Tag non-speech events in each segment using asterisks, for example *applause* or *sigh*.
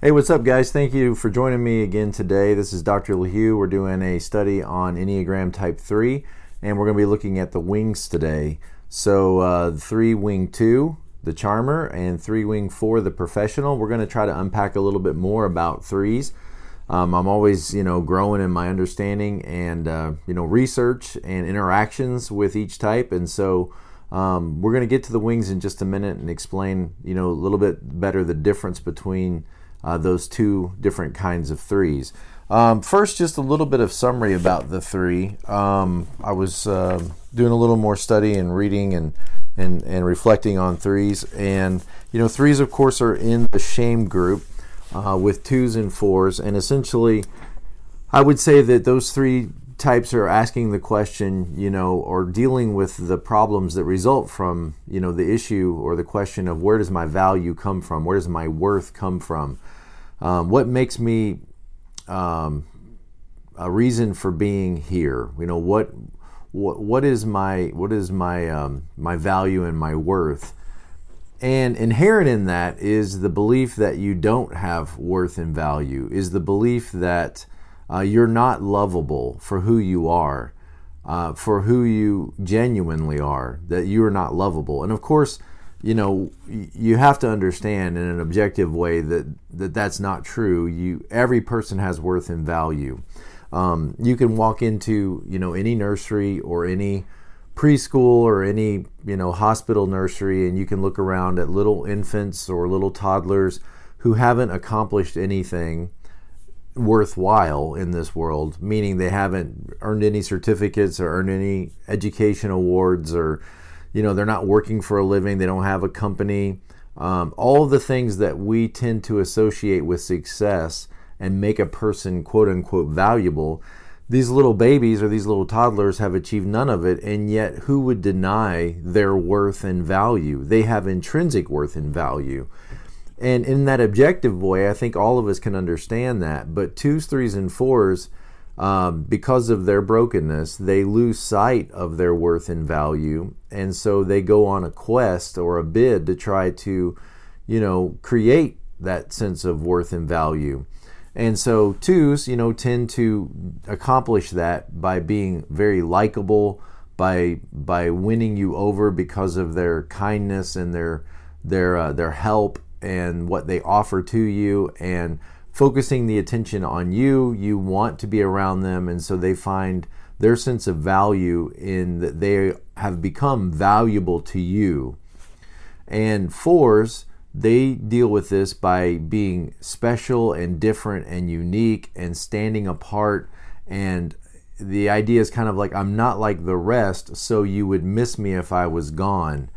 Hey, what's up, guys? Thank you for joining me again today. This is Dr. LaHue. We're doing a study on Enneagram Type 3, and we're going to be looking at the wings today. So, uh, 3 Wing 2, the Charmer, and 3 Wing 4, the Professional. We're going to try to unpack a little bit more about threes. Um, I'm always, you know, growing in my understanding and, uh, you know, research and interactions with each type. And so, um, we're going to get to the wings in just a minute and explain, you know, a little bit better the difference between uh, those two different kinds of threes. Um, first, just a little bit of summary about the three. Um, I was uh, doing a little more study and reading and, and, and reflecting on threes. And, you know, threes, of course, are in the shame group uh, with twos and fours. And essentially, I would say that those three types are asking the question, you know, or dealing with the problems that result from, you know, the issue or the question of where does my value come from? Where does my worth come from? Um, what makes me um, a reason for being here? You know, what what what is my what is my um, my value and my worth? And inherent in that is the belief that you don't have worth and value. Is the belief that uh, you're not lovable for who you are, uh, for who you genuinely are, that you are not lovable. And of course, you know, you have to understand in an objective way that, that that's not true. You, every person has worth and value. Um, you can walk into, you know, any nursery or any preschool or any, you know, hospital nursery and you can look around at little infants or little toddlers who haven't accomplished anything worthwhile in this world, meaning they haven't earned any certificates or earned any education awards or, you know, they're not working for a living, they don't have a company. Um, all the things that we tend to associate with success and make a person quote unquote valuable, these little babies or these little toddlers have achieved none of it, and yet who would deny their worth and value? They have intrinsic worth and value. And in that objective way, I think all of us can understand that. But twos, threes, and fours, um, because of their brokenness, they lose sight of their worth and value. And so they go on a quest or a bid to try to, you know, create that sense of worth and value. And so twos, you know, tend to accomplish that by being very likable, by by winning you over because of their kindness and their their uh, their help and what they offer to you and focusing the attention on you. You want to be around them, and so they find their sense of value in that they have become valuable to you. And fours, they deal with this by being special and different and unique and standing apart. And the idea is kind of like, I'm not like the rest, so you would miss me if I was gone.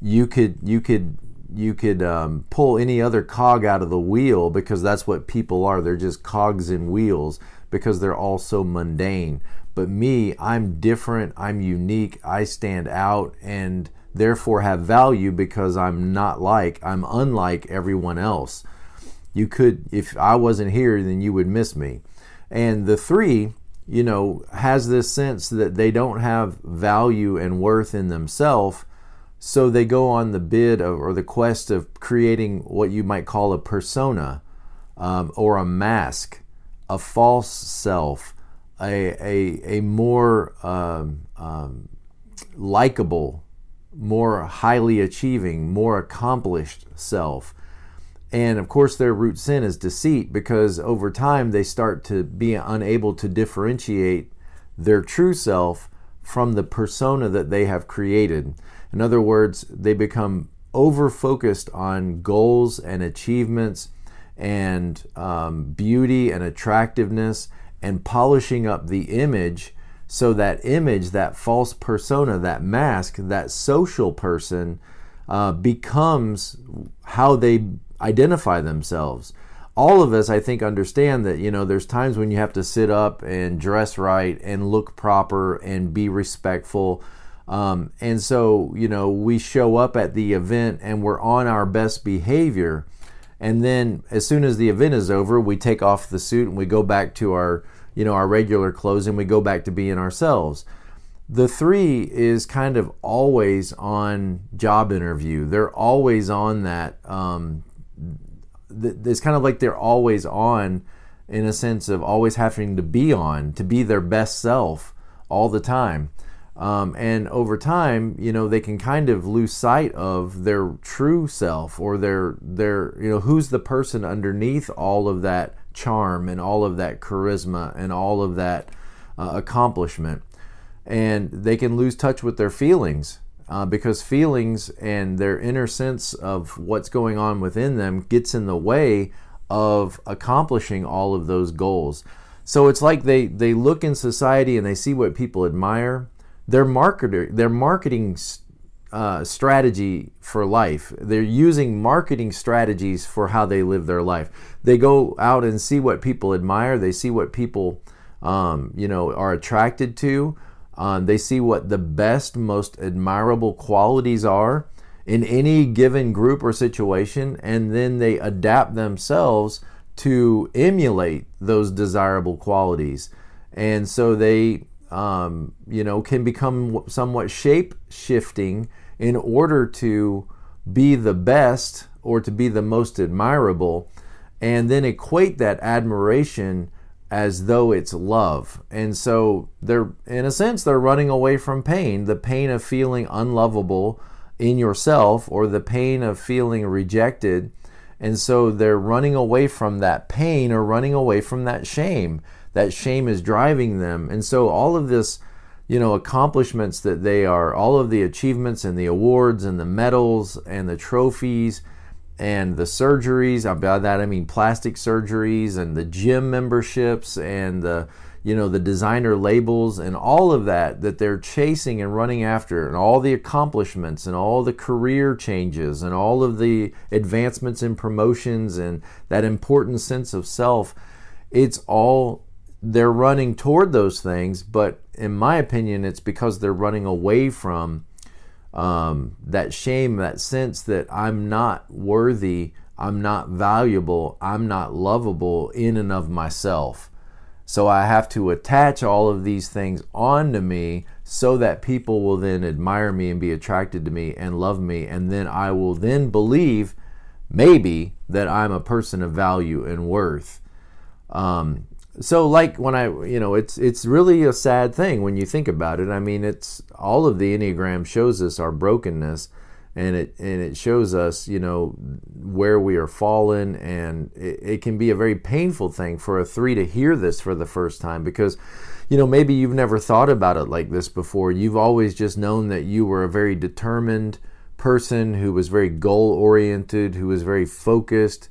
You could, you could you could um, pull any other cog out of the wheel because that's what people are. They're just cogs in wheels because they're all so mundane. But me, I'm different, I'm unique, I stand out, and therefore have value because I'm not like, I'm unlike everyone else. You could, if I wasn't here, then you would miss me. And the three, you know, has this sense that they don't have value and worth in themselves so they go on the bid of, or the quest of creating what you might call a persona um, or a mask, a false self, a, a, a more um, um, likable, more highly achieving, more accomplished self. And of course, their root sin is deceit because over time they start to be unable to differentiate their true self from the persona that they have created. In other words, they become over focused on goals and achievements and um, beauty and attractiveness and polishing up the image so that image, that false persona, that mask, that social person uh, becomes how they identify themselves. All of us, I think, understand that you know there's times when you have to sit up and dress right and look proper and be respectful um, and so, you know, we show up at the event and we're on our best behavior. And then as soon as the event is over, we take off the suit and we go back to our, you know, our regular clothes and we go back to being ourselves. The three is kind of always on job interview. They're always on that um, it's kind of like they're always on in a sense of always having to be on to be their best self all the time. Um, and over time, you know, they can kind of lose sight of their true self or their their you know who's the person underneath all of that charm and all of that charisma and all of that uh, accomplishment, and they can lose touch with their feelings uh, because feelings and their inner sense of what's going on within them gets in the way of accomplishing all of those goals. So it's like they they look in society and they see what people admire their marketer their marketing uh, strategy for life. They're using marketing strategies for how they live their life. They go out and see what people admire. They see what people, um, you know, are attracted to. Um, they see what the best, most admirable qualities are in any given group or situation, and then they adapt themselves to emulate those desirable qualities. And so they um, you know, can become somewhat shape shifting in order to be the best or to be the most admirable, and then equate that admiration as though it's love. And so they're, in a sense, they're running away from pain the pain of feeling unlovable in yourself or the pain of feeling rejected. And so they're running away from that pain or running away from that shame that shame is driving them. And so all of this, you know, accomplishments that they are, all of the achievements and the awards and the medals and the trophies and the surgeries, uh, by that I mean plastic surgeries and the gym memberships and the you know the designer labels and all of that that they're chasing and running after and all the accomplishments and all the career changes and all of the advancements and promotions and that important sense of self it's all they're running toward those things, but in my opinion, it's because they're running away from um, that shame, that sense that I'm not worthy, I'm not valuable, I'm not lovable in and of myself. So I have to attach all of these things onto me so that people will then admire me and be attracted to me and love me. And then I will then believe maybe that I'm a person of value and worth. Um, so like when i you know it's it's really a sad thing when you think about it. I mean it's all of the enneagram shows us our brokenness and it and it shows us you know where we are fallen and it, it can be a very painful thing for a three to hear this for the first time because you know maybe you've never thought about it like this before. You've always just known that you were a very determined person who was very goal oriented who was very focused.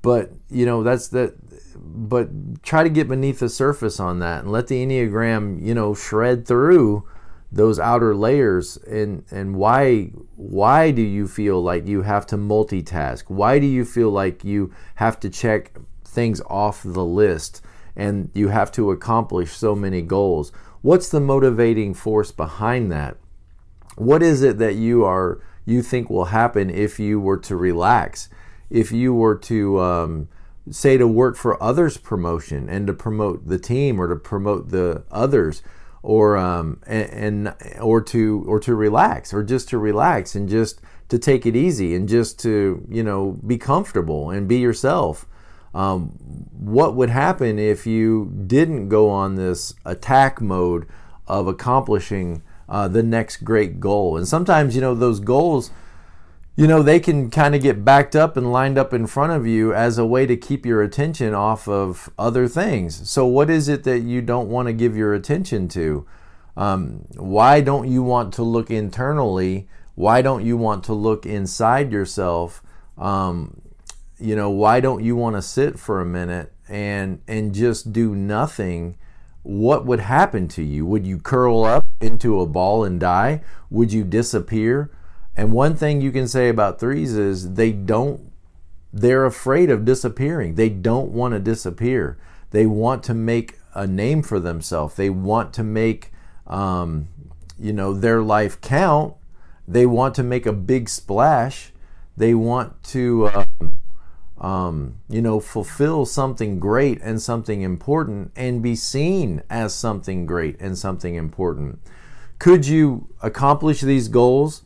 But you know that's that but try to get beneath the surface on that and let the enneagram you know shred through those outer layers. And and why why do you feel like you have to multitask? Why do you feel like you have to check things off the list and you have to accomplish so many goals? What's the motivating force behind that? What is it that you are you think will happen if you were to relax? If you were to um, say to work for others promotion and to promote the team or to promote the others or um, and, and or to or to relax or just to relax and just to take it easy and just to you know be comfortable and be yourself. Um, what would happen if you didn't go on this attack mode of accomplishing uh, the next great goal? And sometimes you know those goals you know, they can kind of get backed up and lined up in front of you as a way to keep your attention off of other things. So, what is it that you don't want to give your attention to? Um, why don't you want to look internally? Why don't you want to look inside yourself? Um, you know, why don't you want to sit for a minute and and just do nothing? What would happen to you? Would you curl up into a ball and die? Would you disappear? And one thing you can say about threes is they don't, they're afraid of disappearing. They don't want to disappear. They want to make a name for themselves. They want to make, um, you know, their life count. They want to make a big splash. They want to, um, um, you know, fulfill something great and something important and be seen as something great and something important. Could you accomplish these goals?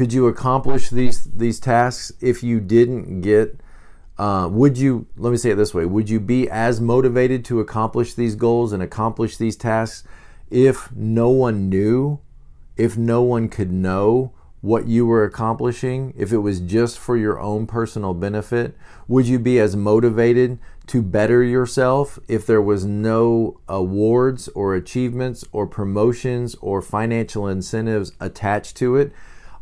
Could you accomplish these these tasks if you didn't get uh, would you, let me say it this way, would you be as motivated to accomplish these goals and accomplish these tasks if no one knew, if no one could know what you were accomplishing, if it was just for your own personal benefit? Would you be as motivated to better yourself if there was no awards or achievements or promotions or financial incentives attached to it?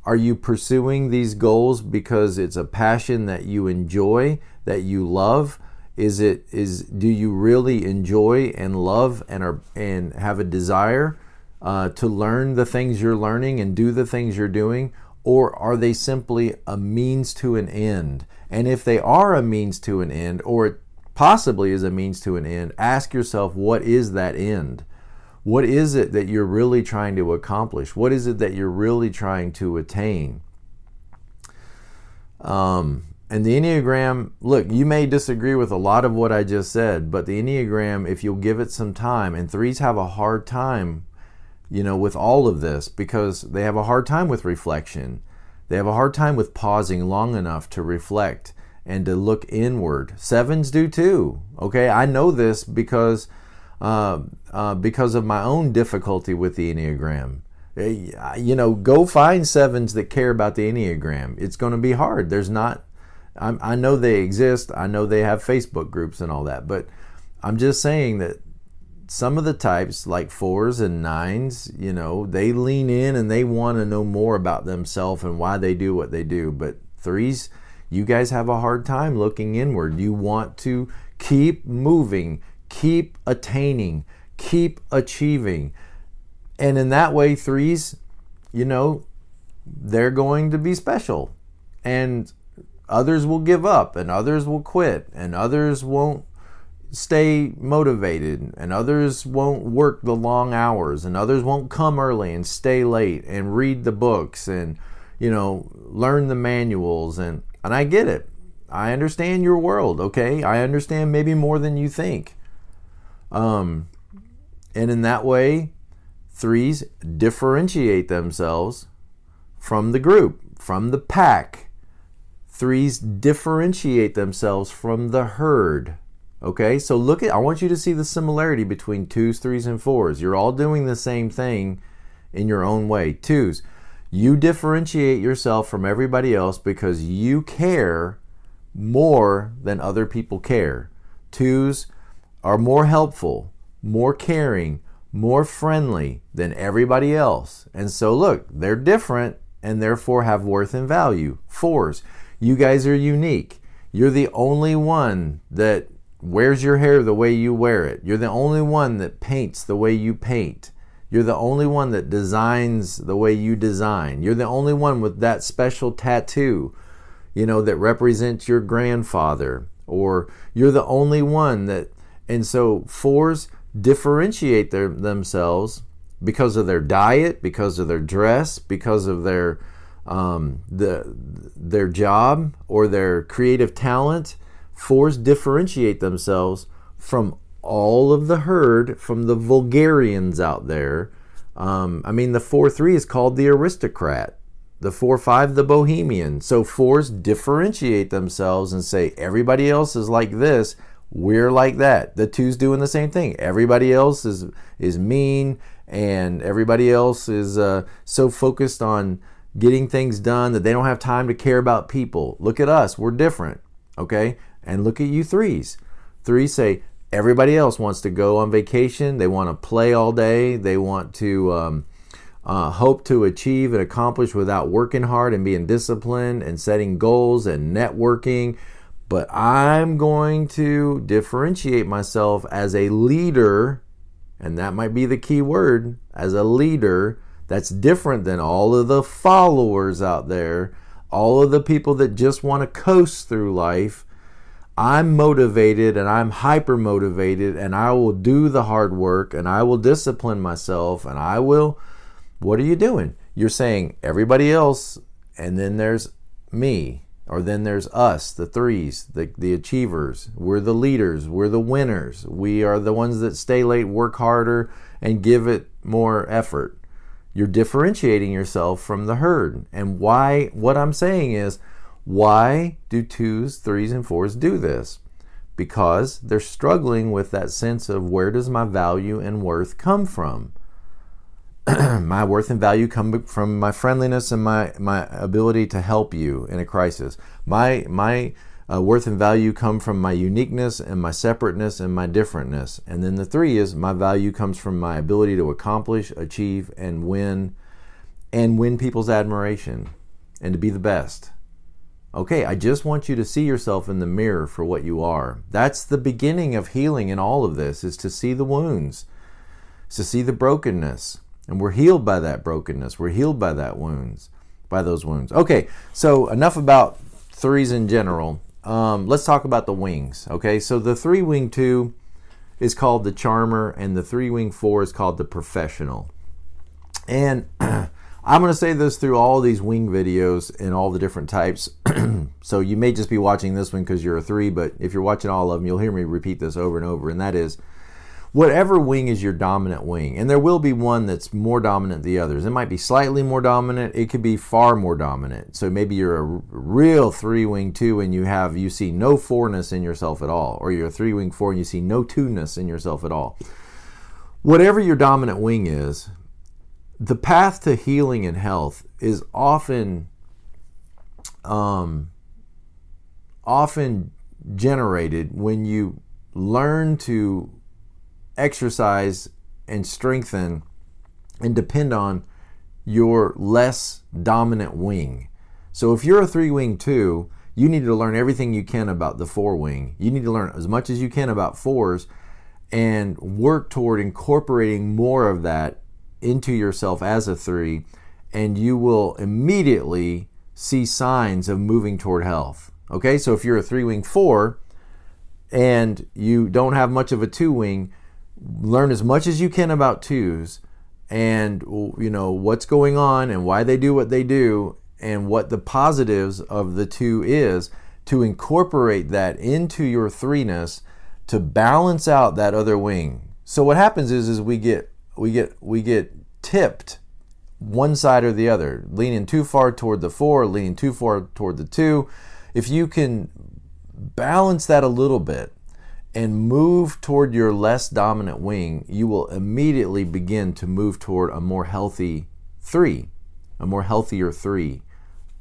Are you pursuing these goals because it's a passion that you enjoy, that you love? Is it is do you really enjoy and love and are and have a desire uh, to learn the things you're learning and do the things you're doing, or are they simply a means to an end? And if they are a means to an end, or possibly is a means to an end, ask yourself what is that end? What is it that you're really trying to accomplish? What is it that you're really trying to attain? Um, and the Enneagram, look, you may disagree with a lot of what I just said, but the Enneagram, if you'll give it some time, and threes have a hard time, you know, with all of this because they have a hard time with reflection. They have a hard time with pausing long enough to reflect and to look inward. Sevens do too. Okay, I know this because uh, uh, because of my own difficulty with the Enneagram. Eh, you know, go find sevens that care about the Enneagram. It's going to be hard. There's not I'm, i know they exist. I know they have Facebook groups and all that, but I'm just saying that some of the types, like fours and nines, you know, they lean in and they want to know more about themselves and why they do what they do. But threes, you guys have a hard time looking inward. You want to keep moving, keep attaining, keep achieving. And in that way, threes, you know, they're going to be special. And others will give up and others will quit and others won't stay motivated and others won't work the long hours and others won't come early and stay late and read the books and you know learn the manuals and and I get it. I understand your world, okay? I understand maybe more than you think. Um and in that way threes differentiate themselves from the group, from the pack Threes differentiate themselves from the herd. Okay, so look at, I want you to see the similarity between twos, threes, and fours. You're all doing the same thing in your own way. Twos, you differentiate yourself from everybody else because you care more than other people care. Twos are more helpful, more caring, more friendly than everybody else. And so, look, they're different and therefore have worth and value. Fours, you guys are unique. You're the only one that wears your hair the way you wear it. You're the only one that paints the way you paint. You're the only one that designs the way you design. You're the only one with that special tattoo, you know, that represents your grandfather. Or you're the only one that, and so fours differentiate their, themselves because of their diet, because of their dress, because of their um, the their job or their creative talent. Fours differentiate themselves from all of the herd, from the vulgarians out there. Um, I mean, the 4 3 is called the aristocrat, the 4 5, the bohemian. So, fours differentiate themselves and say, everybody else is like this, we're like that. The two's doing the same thing. Everybody else is, is mean, and everybody else is uh, so focused on getting things done that they don't have time to care about people. Look at us, we're different, okay? And look at you threes. Threes say everybody else wants to go on vacation, they want to play all day, they want to um, uh, hope to achieve and accomplish without working hard and being disciplined and setting goals and networking. But I'm going to differentiate myself as a leader, and that might be the key word as a leader that's different than all of the followers out there, all of the people that just want to coast through life. I'm motivated and I'm hyper motivated and I will do the hard work and I will discipline myself and I will. What are you doing? You're saying everybody else and then there's me or then there's us, the threes, the, the achievers. We're the leaders. We're the winners. We are the ones that stay late, work harder, and give it more effort you're differentiating yourself from the herd. And why, what I'm saying is, Why do twos, threes, and fours do this? Because they're struggling with that sense of where does my value and worth come from? *clears throat* my worth and value come from my friendliness and my, my ability to help you in a crisis. My, my uh, worth and value come from my uniqueness and my separateness and my differentness. And then the three is my value comes from my ability to accomplish, achieve, and win, and win people's admiration and to be the best. Okay, I just want you to see yourself in the mirror for what you are. That's the beginning of healing in all of this is to see the wounds, to see the brokenness. And we're healed by that brokenness. We're healed by that wounds, by those wounds. Okay, so enough about threes in general. Um, let's talk about the wings. Okay, so the three wing two is called the charmer, and the three wing four is called the professional. And *clears throat* I'm going to say this through all these wing videos and all the different types. *clears throat* so you may just be watching this one because you're a three, but if you're watching all of them, you'll hear me repeat this over and over. And that is whatever wing is your dominant wing, and there will be one that's more dominant than the others. It might be slightly more dominant, it could be far more dominant. So maybe you're a real three wing two and you have you see no fourness in yourself at all, or you're a three wing four and you see no two ness in yourself at all. Whatever your dominant wing is, the path to healing and health is often um, often generated when you learn to exercise and strengthen and depend on your less dominant wing. So if you're a three wing two, you need to learn everything you can about the four wing. You need to learn as much as you can about fours and work toward incorporating more of that into yourself as a three, and you will immediately see signs of moving toward health. Okay, so if you're a three wing four and you don't have much of a two wing, learn as much as you can about twos and you know what's going on and why they do what they do and what the positives of the two is to incorporate that into your threeness to balance out that other wing. So what happens is is we get we get we get tipped one side or the other, leaning too far toward the four, leaning too far toward the two. If you can balance that a little bit and move toward your less dominant wing, you will immediately begin to move toward a more healthy three, a more healthier three.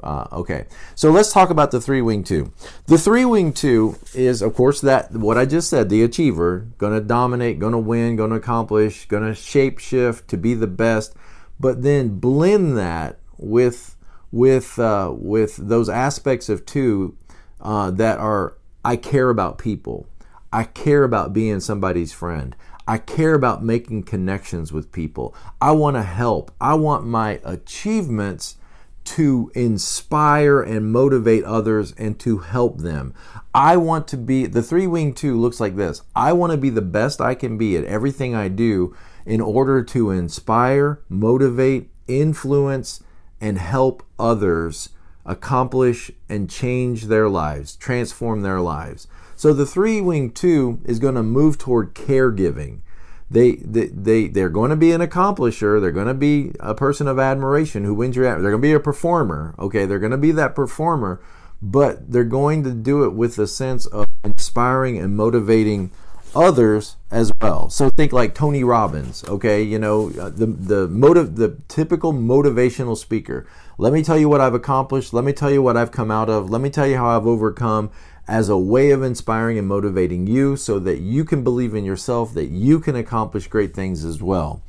Uh, okay, so let's talk about the three wing two. The three wing two is, of course, that what I just said, the achiever, to dominate, to win, to accomplish, to shape shift to be the best, but then blend that with with uh, with those aspects of two uh, that are I care about people, I care about being somebody's friend. I care about making connections with people. I want to help. I want my achievements to inspire and motivate others and to help them. I want to be, the three wing two looks like this I want to be the best I can be at everything I do in order to inspire, motivate, influence, and help others accomplish and change their lives, transform their lives. So the three wing two is going to move toward caregiving they, they, they they're going to be an accomplisher. They're going to be a person of admiration who wins your. They're going to be a performer. Okay, they're going to be that performer, but they're going to do it with a sense of inspiring and motivating others as well. So think like Tony Robbins, okay? You know, uh, the the motive the typical motivational speaker. Let me tell you what I've accomplished. Let me tell you what I've come out of. Let me tell you how I've overcome as a way of inspiring and motivating you so that you can believe in yourself, that you can accomplish great things as well.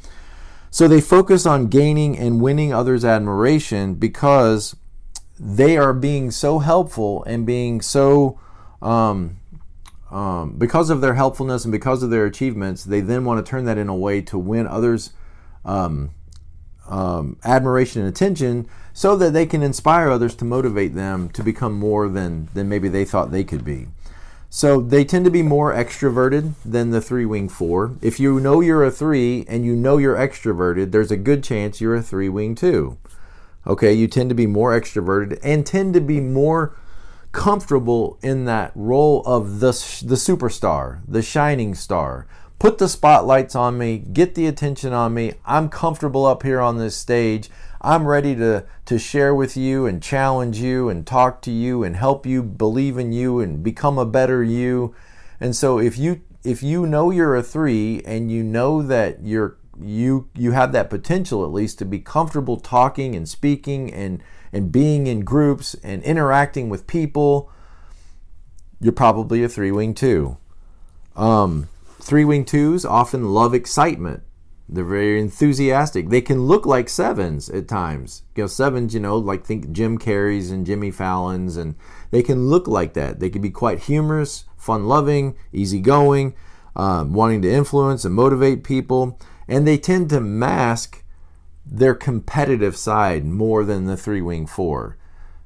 So they focus on gaining and winning others' admiration because they are being so helpful and being so, um, um, because of their helpfulness and because of their achievements, they then want to turn that in a way to win others' um, um admiration and attention so that they can inspire others to motivate them to become more than, than maybe they thought they could be. So they tend to be more extroverted than the three wing four. If you know you're a three and you know you're extroverted, there's a good chance you're a three wing two. Okay, you tend to be more extroverted and tend to be more comfortable in that role of the, the superstar, the shining star, put the spotlights on me, get the attention on me. I'm comfortable up here on this stage. I'm ready to, to share with you and challenge you and talk to you and help you believe in you and become a better you. And so if you if you know you're a three and you know that you're you you have that potential at least to be comfortable talking and speaking and and being in groups and interacting with people, you're probably a three wing two. Um, three wing twos often love excitement. They're very enthusiastic. They can look like sevens at times. You know, sevens, you know, like think Jim Carrey's and Jimmy Fallon's, and they can look like that. They can be quite humorous, fun loving, easygoing, um, wanting to influence and motivate people. And they tend to mask their competitive side more than the three wing four.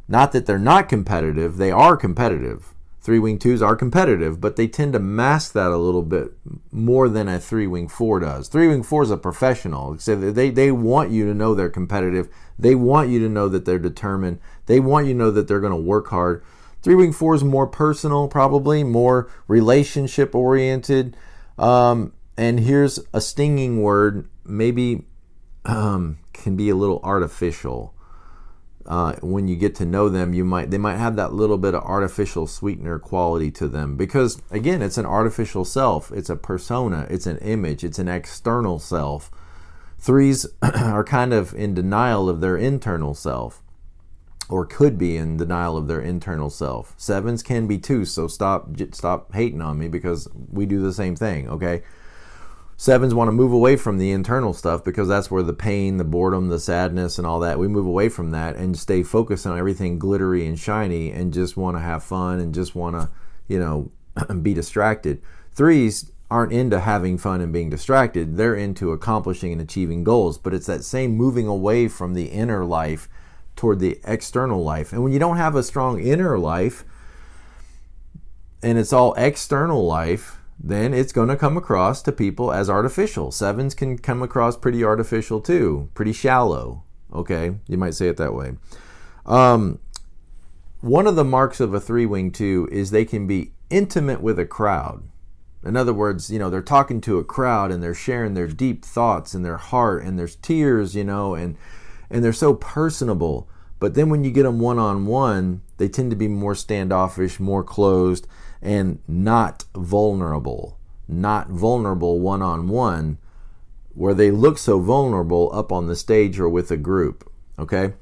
Not that they're not competitive, they are competitive. Three wing twos are competitive, but they tend to mask that a little bit more than a three wing four does. Three wing four is a professional. So they, they want you to know they're competitive. They want you to know that they're determined. They want you to know that they're going to work hard. Three wing four is more personal, probably more relationship oriented. Um, and here's a stinging word, maybe um, can be a little artificial uh, when you get to know them, you might they might have that little bit of artificial sweetener quality to them because again, it's an artificial self. It's a persona. It's an image. It's an external self. Threes *clears throat* are kind of in denial of their internal self, or could be in denial of their internal self. Sevens can be too. So stop stop hating on me because we do the same thing. Okay. Sevens want to move away from the internal stuff because that's where the pain, the boredom, the sadness, and all that, we move away from that and stay focused on everything glittery and shiny and just want to have fun and just want to, you know, *clears throat* be distracted. Threes aren't into having fun and being distracted. They're into accomplishing and achieving goals, but it's that same moving away from the inner life toward the external life. And when you don't have a strong inner life and it's all external life, then it's going to come across to people as artificial. Sevens can come across pretty artificial too, pretty shallow. Okay, you might say it that way. Um, one of the marks of a three wing two is they can be intimate with a crowd. In other words, you know, they're talking to a crowd and they're sharing their deep thoughts and their heart and there's tears, you know, and and they're so personable. But then when you get them one on one, they tend to be more standoffish, more closed, and not vulnerable. Not vulnerable one on one, where they look so vulnerable up on the stage or with a group. Okay?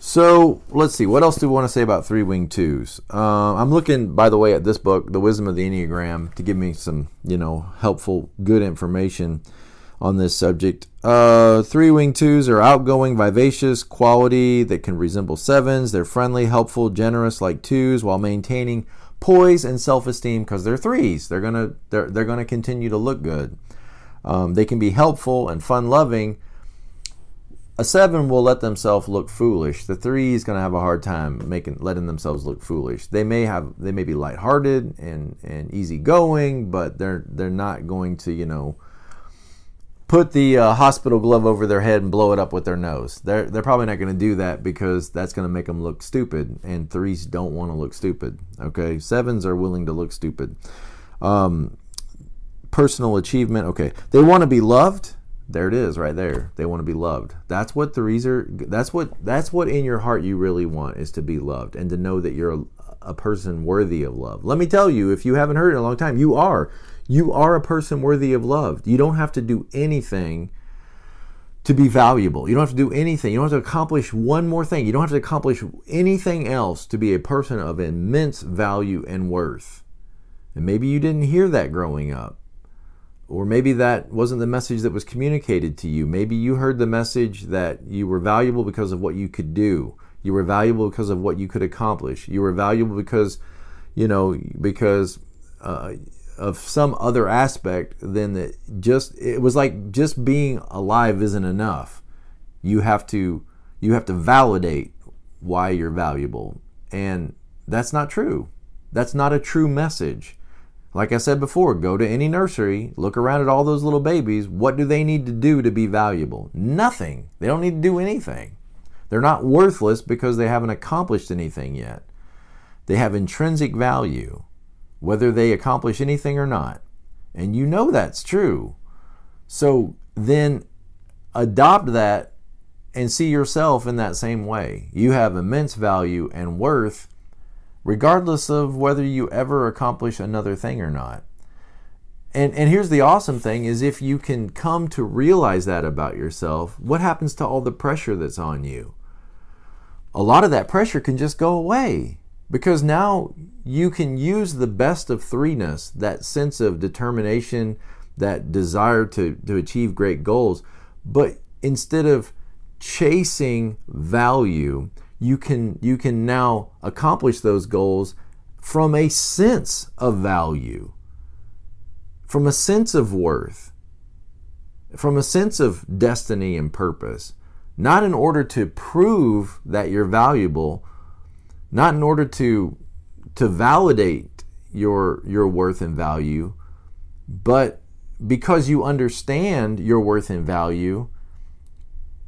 So let's see. What else do we want to say about three wing twos? Uh, I'm looking, by the way, at this book, The Wisdom of the Enneagram, to give me some, you know, helpful, good information on this subject. Uh, three wing twos are outgoing, vivacious, quality that can resemble sevens. They're friendly, helpful, generous like twos, while maintaining poise and self-esteem because they're threes. They're gonna they're they're gonna continue to look good. Um, they can be helpful and fun-loving. A seven will let themselves look foolish. The three is gonna have a hard time making letting themselves look foolish. They may have they may be lighthearted and and easygoing, but they're they're not going to you know put the uh, hospital glove over their head and blow it up with their nose. They're they're probably not going to do that because that's going to make them look stupid, and threes don't want to look stupid. Okay, sevens are willing to look stupid. Um, personal achievement. Okay, they want to be loved. There it is, right there. They want to be loved. That's what threes are. That's what that's what in your heart you really want is to be loved and to know that you're a, a person worthy of love. Let me tell you, if you haven't heard in a long time, you are. You are a person worthy of love. You don't have to do anything to be valuable. You don't have to do anything. You don't have to accomplish one more thing. You don't have to accomplish anything else to be a person of immense value and worth. And maybe you didn't hear that growing up. Or maybe that wasn't the message that was communicated to you. Maybe you heard the message that you were valuable because of what you could do. You were valuable because of what you could accomplish. You were valuable because, you know, because uh, of some other aspect than that just it was like just being alive isn't enough. You have to you have to validate why you're valuable. And that's not true. That's not a true message. Like i said before go to any nursery look around at all those little babies. What do they need to do to be valuable? Nothing. They don't need to do anything. They're not worthless because they haven't accomplished anything yet. They have intrinsic value whether they accomplish anything or not. And you know that's true. So then adopt that and see yourself in that same way. You have immense value and worth regardless of whether you ever accomplish another thing or not. And and here's the awesome thing is if you can come to realize that about yourself, what happens to all the pressure that's on you? A lot of that pressure can just go away because now you can use the best of threeness, that sense of determination, that desire to, to achieve great goals. But instead of chasing value, you can you can now accomplish those goals from a sense of value, from a sense of worth, from a sense of destiny and purpose. Not in order to prove that you're valuable, not in order to to validate your your worth and value, but because you understand your worth and value,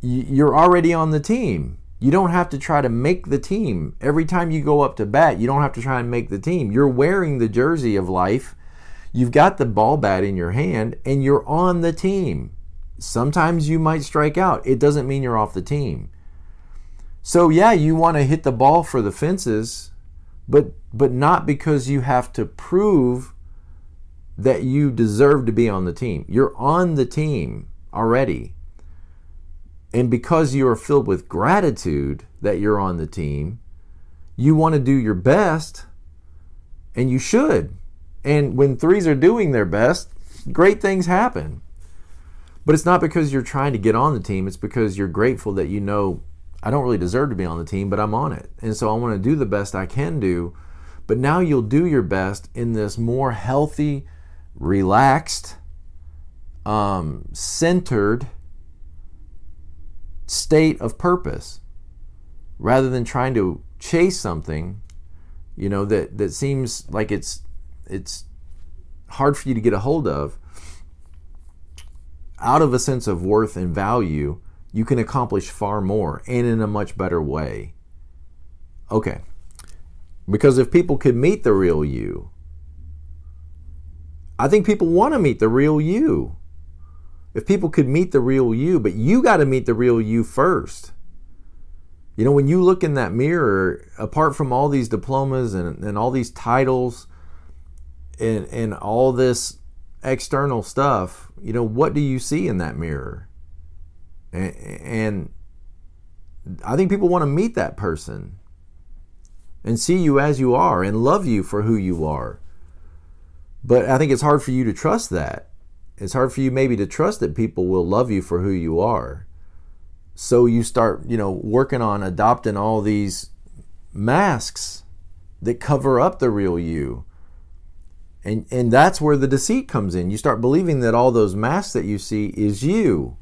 you're already on the team. You don't have to try to make the team. Every time you go up to bat, you don't have to try and make the team. You're wearing the jersey of life. You've got the ball bat in your hand and you're on the team. Sometimes you might strike out. It doesn't mean you're off the team. So yeah, you want to hit the ball for the fences, but but not because you have to prove that you deserve to be on the team. You're on the team already. And because you are filled with gratitude that you're on the team, you want to do your best and you should. And when threes are doing their best, great things happen. But it's not because you're trying to get on the team, it's because you're grateful that you know I don't really deserve to be on the team, but I'm on it. And so I want to do the best I can do. But now you'll do your best in this more healthy, relaxed, um, centered state of purpose rather than trying to chase something you know that that seems like it's it's hard for you to get a hold of out of a sense of worth and value you can accomplish far more and in a much better way okay because if people could meet the real you i think people want to meet the real you if people could meet the real you, but you got to meet the real you first. You know, when you look in that mirror, apart from all these diplomas and, and all these titles and, and all this external stuff, you know, what do you see in that mirror? And, I think people want to meet that person and see you as you are and love you for who you are. But I think it's hard for you to trust that it's hard for you maybe to trust that people will love you for who you are. So you start, you know, working on adopting all these masks that cover up the real you. And and that's where the deceit comes in. You start believing that all those masks that you see is you.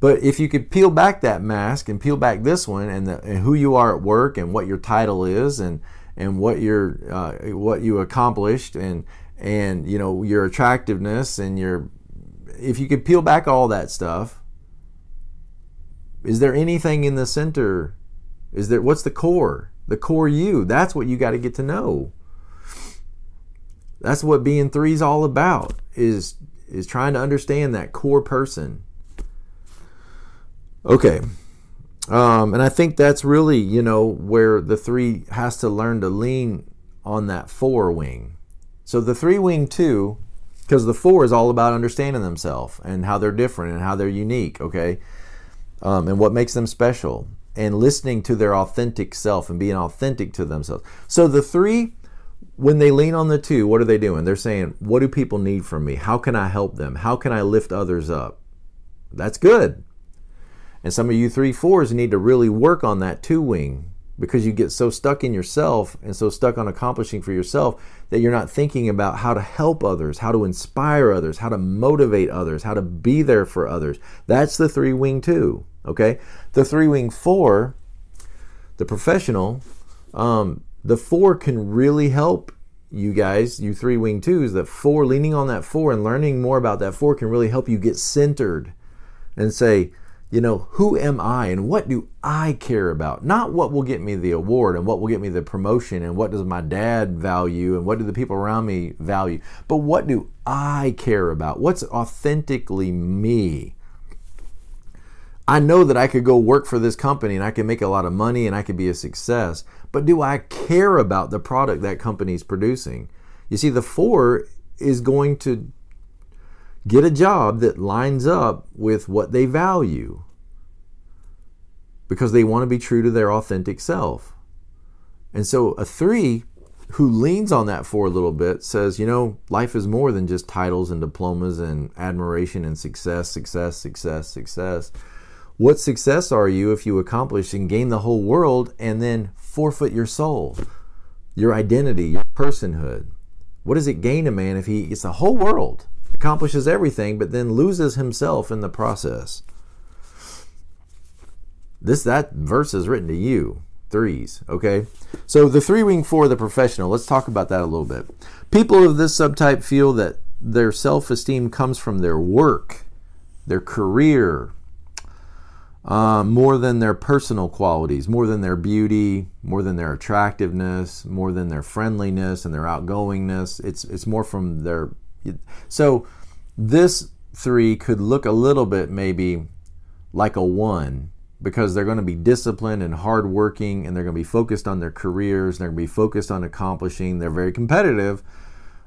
But if you could peel back that mask and peel back this one and, the, and who you are at work and what your title is and and what your uh, what you accomplished and and you know your attractiveness and your if you could peel back all that stuff is there anything in the center? Is there what's the core? The core you. That's what you got to get to know. That's what being three is all about is is trying to understand that core person okay um, and i think that's really you know where the three has to learn to lean on that four wing so the three wing two, because the four is all about understanding themselves and how they're different and how they're unique, okay? Um, and what makes them special and listening to their authentic self and being authentic to themselves. So the three, when they lean on the two, what are they doing? They're saying, What do people need from me? How can I help them? How can I lift others up? That's good. And some of you three fours need to really work on that two wing because you get so stuck in yourself and so stuck on accomplishing for yourself that you're not thinking about how to help others, how to inspire others, how to motivate others, how to be there for others. That's the three wing two. Okay, the three wing four, the professional, um, the four can really help you guys, you three wing twos. The four, leaning on that four and learning more about that four can really help you get centered and say, you know, who am I and what do I care about? Not what will get me the award and what will get me the promotion and what does my dad value and what do the people around me value, but what do I care about? What's authentically me? I know that I could go work for this company and I can make a lot of money and I could be a success, but do I care about the product that company is producing? You see, the four is going to get a job that lines up with what they value because they want to be true to their authentic self. And so a three who leans on that four a little bit says, you know, life is more than just titles and diplomas and admiration and success, success, success, success. What success are you if you accomplish and gain the whole world and then forfeit your soul, your identity, your personhood? What does it gain a man if he gets the whole world accomplishes everything, but then loses himself in the process. This that verse is written to you. Threes, okay? So the three wing four, the professional, let's talk about that a little bit. People of this subtype feel that their self esteem comes from their work, their career, uh, more than their personal qualities, more than their beauty, more than their attractiveness, more than their friendliness and their outgoingness. It's it's more from their so this three could look a little bit maybe like a one because they're going to be disciplined and hardworking and they're going to be focused on their careers. They're going to be focused on accomplishing. They're very competitive.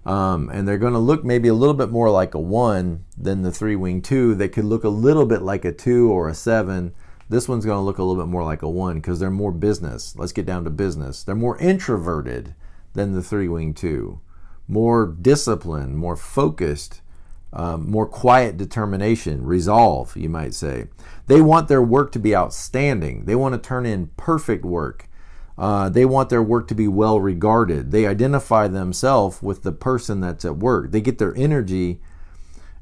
Um, and they're going to look maybe a little bit more like a one than the three wing two. They could look a little bit like a two or a seven. This one's going to look a little bit more like a one because they're more business. Let's get down to business. They're more introverted than the three wing two more disciplined, more focused, um, more quiet determination, resolve, you might say. They want their work to be outstanding. They want to turn in perfect work. Uh, they want their work to be well regarded. They identify themselves with the person that's at work. They get their energy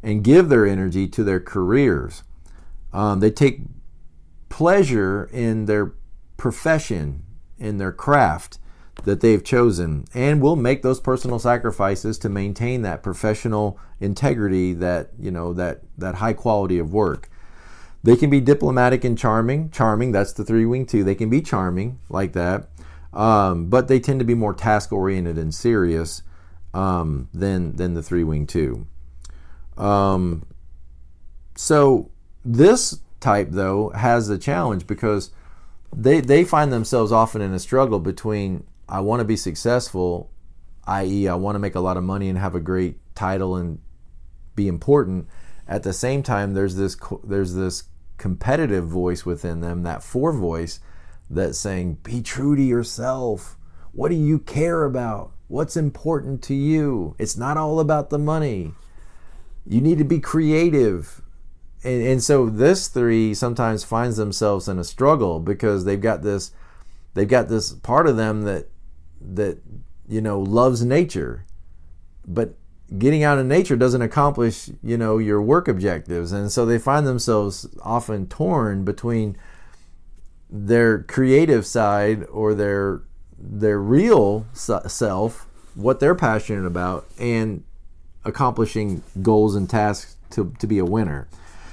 and give their energy to their careers. Um, they take pleasure in their profession, in their craft that they've chosen and will make those personal sacrifices to maintain that professional integrity that you know that that high quality of work. They can be diplomatic and charming. Charming that's the three wing two. They can be charming like that. Um, but they tend to be more task oriented and serious um, than than the three wing two. Um, so this type though has a challenge because they they find themselves often in a struggle between I want to be successful, i.e., I want to make a lot of money and have a great title and be important. At the same time, there's this there's this competitive voice within them, that four voice, that's saying, "Be true to yourself. What do you care about? What's important to you? It's not all about the money. You need to be creative." And, and so this three sometimes finds themselves in a struggle because they've got this they've got this part of them that that you know loves nature. But getting out in nature doesn't accomplish you know your work objectives. And so they find themselves often torn between their creative side or their their real self what they're passionate about and accomplishing goals and tasks to, to be a winner.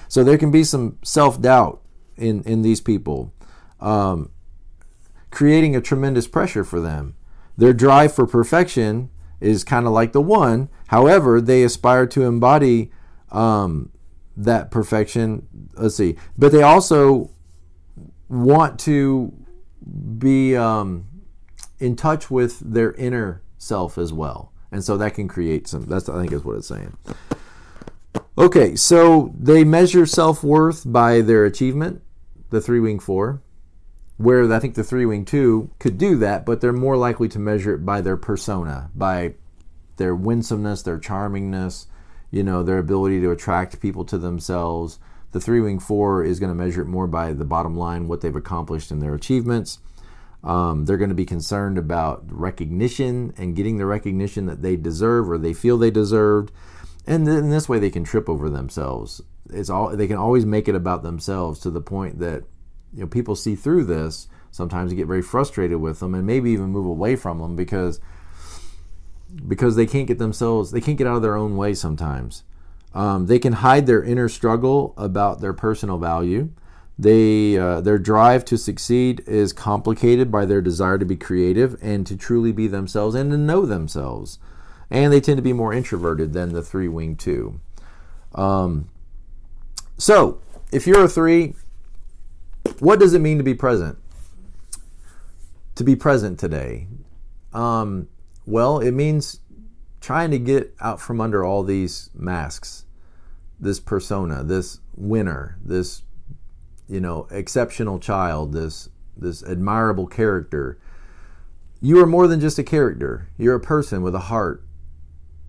So there can be some self-doubt in in these people. Um, creating a tremendous pressure for them their drive for perfection is kind of like the one. However, they aspire to embody um, that perfection. Let's see. But they also want to be um, in touch with their inner self as well. And so that can create some, that's, I think, is what it's saying. Okay, so they measure self worth by their achievement, the three wing four where I think the three wing two could do that, but they're more likely to measure it by their persona, by their winsomeness, their charmingness, you know, their ability to attract people to themselves. The three wing four is going to measure it more by the bottom line, what they've accomplished in their achievements. Um, they're going to be concerned about recognition and getting the recognition that they deserve or they feel they deserved. And in this way, they can trip over themselves. It's all they can always make it about themselves to the point that you know people see through this sometimes you get very frustrated with them and maybe even move away from them because because they can't get themselves they can't get out of their own way sometimes um, they can hide their inner struggle about their personal value They, uh, their drive to succeed is complicated by their desire to be creative and to truly be themselves and to know themselves. And they tend to be more introverted than the three wing two. Um, so, if you're a three, what does it mean to be present? To be present today. Um, well, it means trying to get out from under all these masks, this persona, this winner, this you know exceptional child, this this admirable character. You are more than just a character. You're a person with a heart.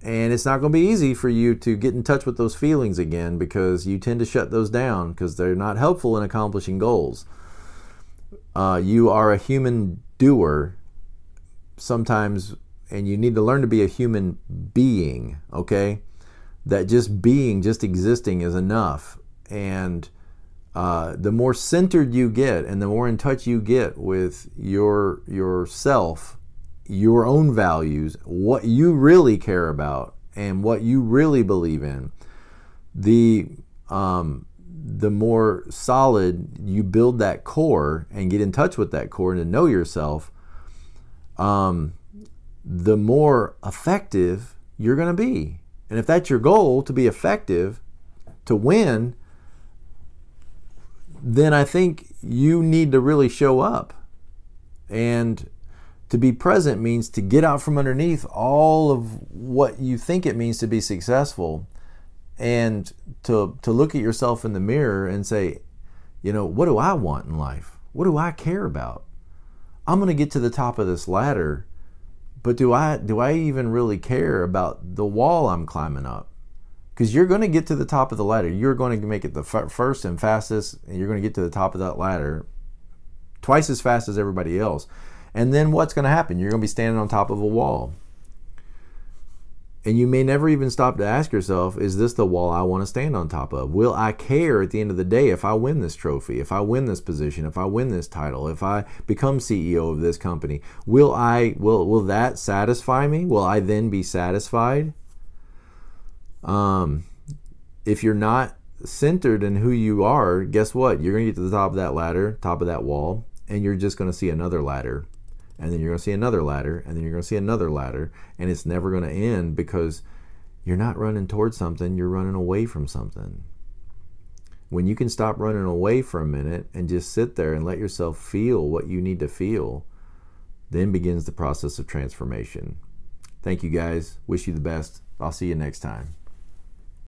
And it's not going to be easy for you to get in touch with those feelings again because you tend to shut those down because they're not helpful in accomplishing goals. Uh, you are a human doer sometimes and you need to learn to be a human being, okay? That just being, just existing is enough. And uh, the more centered you get and the more in touch you get with your yourself, your own values, what you really care about, and what you really believe in, the um, the more solid you build that core and get in touch with that core and to know yourself, um, the more effective you're going to be. And if that's your goal to be effective, to win, then I think you need to really show up. And to be present means to get out from underneath all of what you think it means to be successful and to to look at yourself in the mirror and say, you know, what do I want in life? What do I care about? I'm going to get to the top of this ladder but do I do I even really care about the wall I'm climbing up? Because you're going to get to the top of the ladder. You're going to make it the first and fastest, and you're going to get to the top of that ladder twice as fast as everybody else. And then what's going to happen? You're going to be standing on top of a wall. And you may never even stop to ask yourself, is this the wall I want to stand on top of? Will I care at the end of the day if I win this trophy, if I win this position, if I win this title, if I become CEO of this company? Will I will will that satisfy me? Will I then be satisfied? Um if you're not centered in who you are, guess what? You're going to get to the top of that ladder, top of that wall, and you're just going to see another ladder and then you're going to see another ladder, and then you're going to see another ladder, and it's never going to end because you're not running towards something, you're running away from something. When you can stop running away for a minute and just sit there and let yourself feel what you need to feel, then begins the process of transformation. Thank you guys. Wish you the best. I'll see you next time.